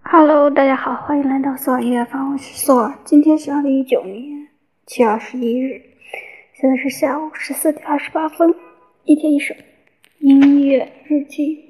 Hello，大家好，欢迎来到索尔音乐房，我是索尔。今天是二零一九年七月二十一日，现在是下午十四点二十八分。一天一首音乐日记。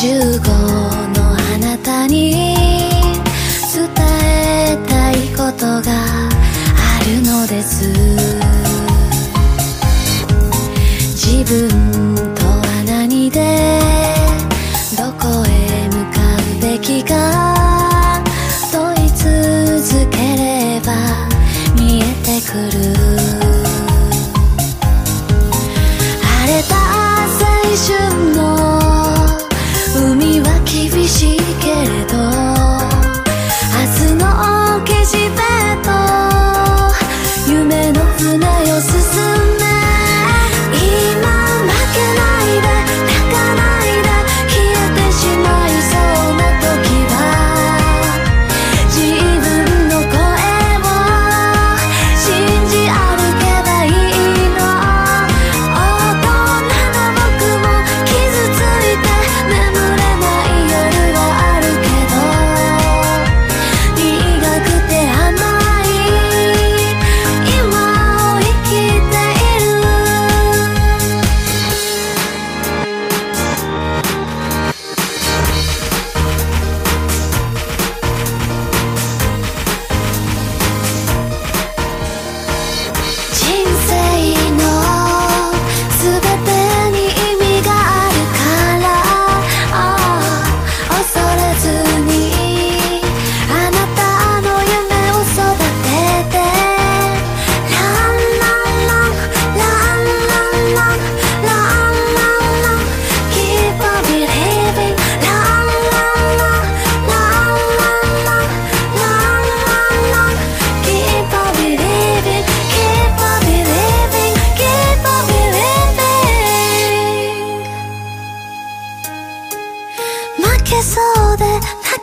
15のあなたに伝えたいことがあるのです。自分とは何でどこへ向かうべきか。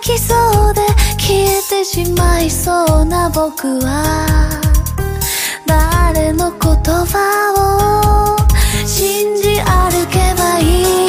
きそうで消えてしまいそうな僕は。誰の言葉を信じ歩けばいい？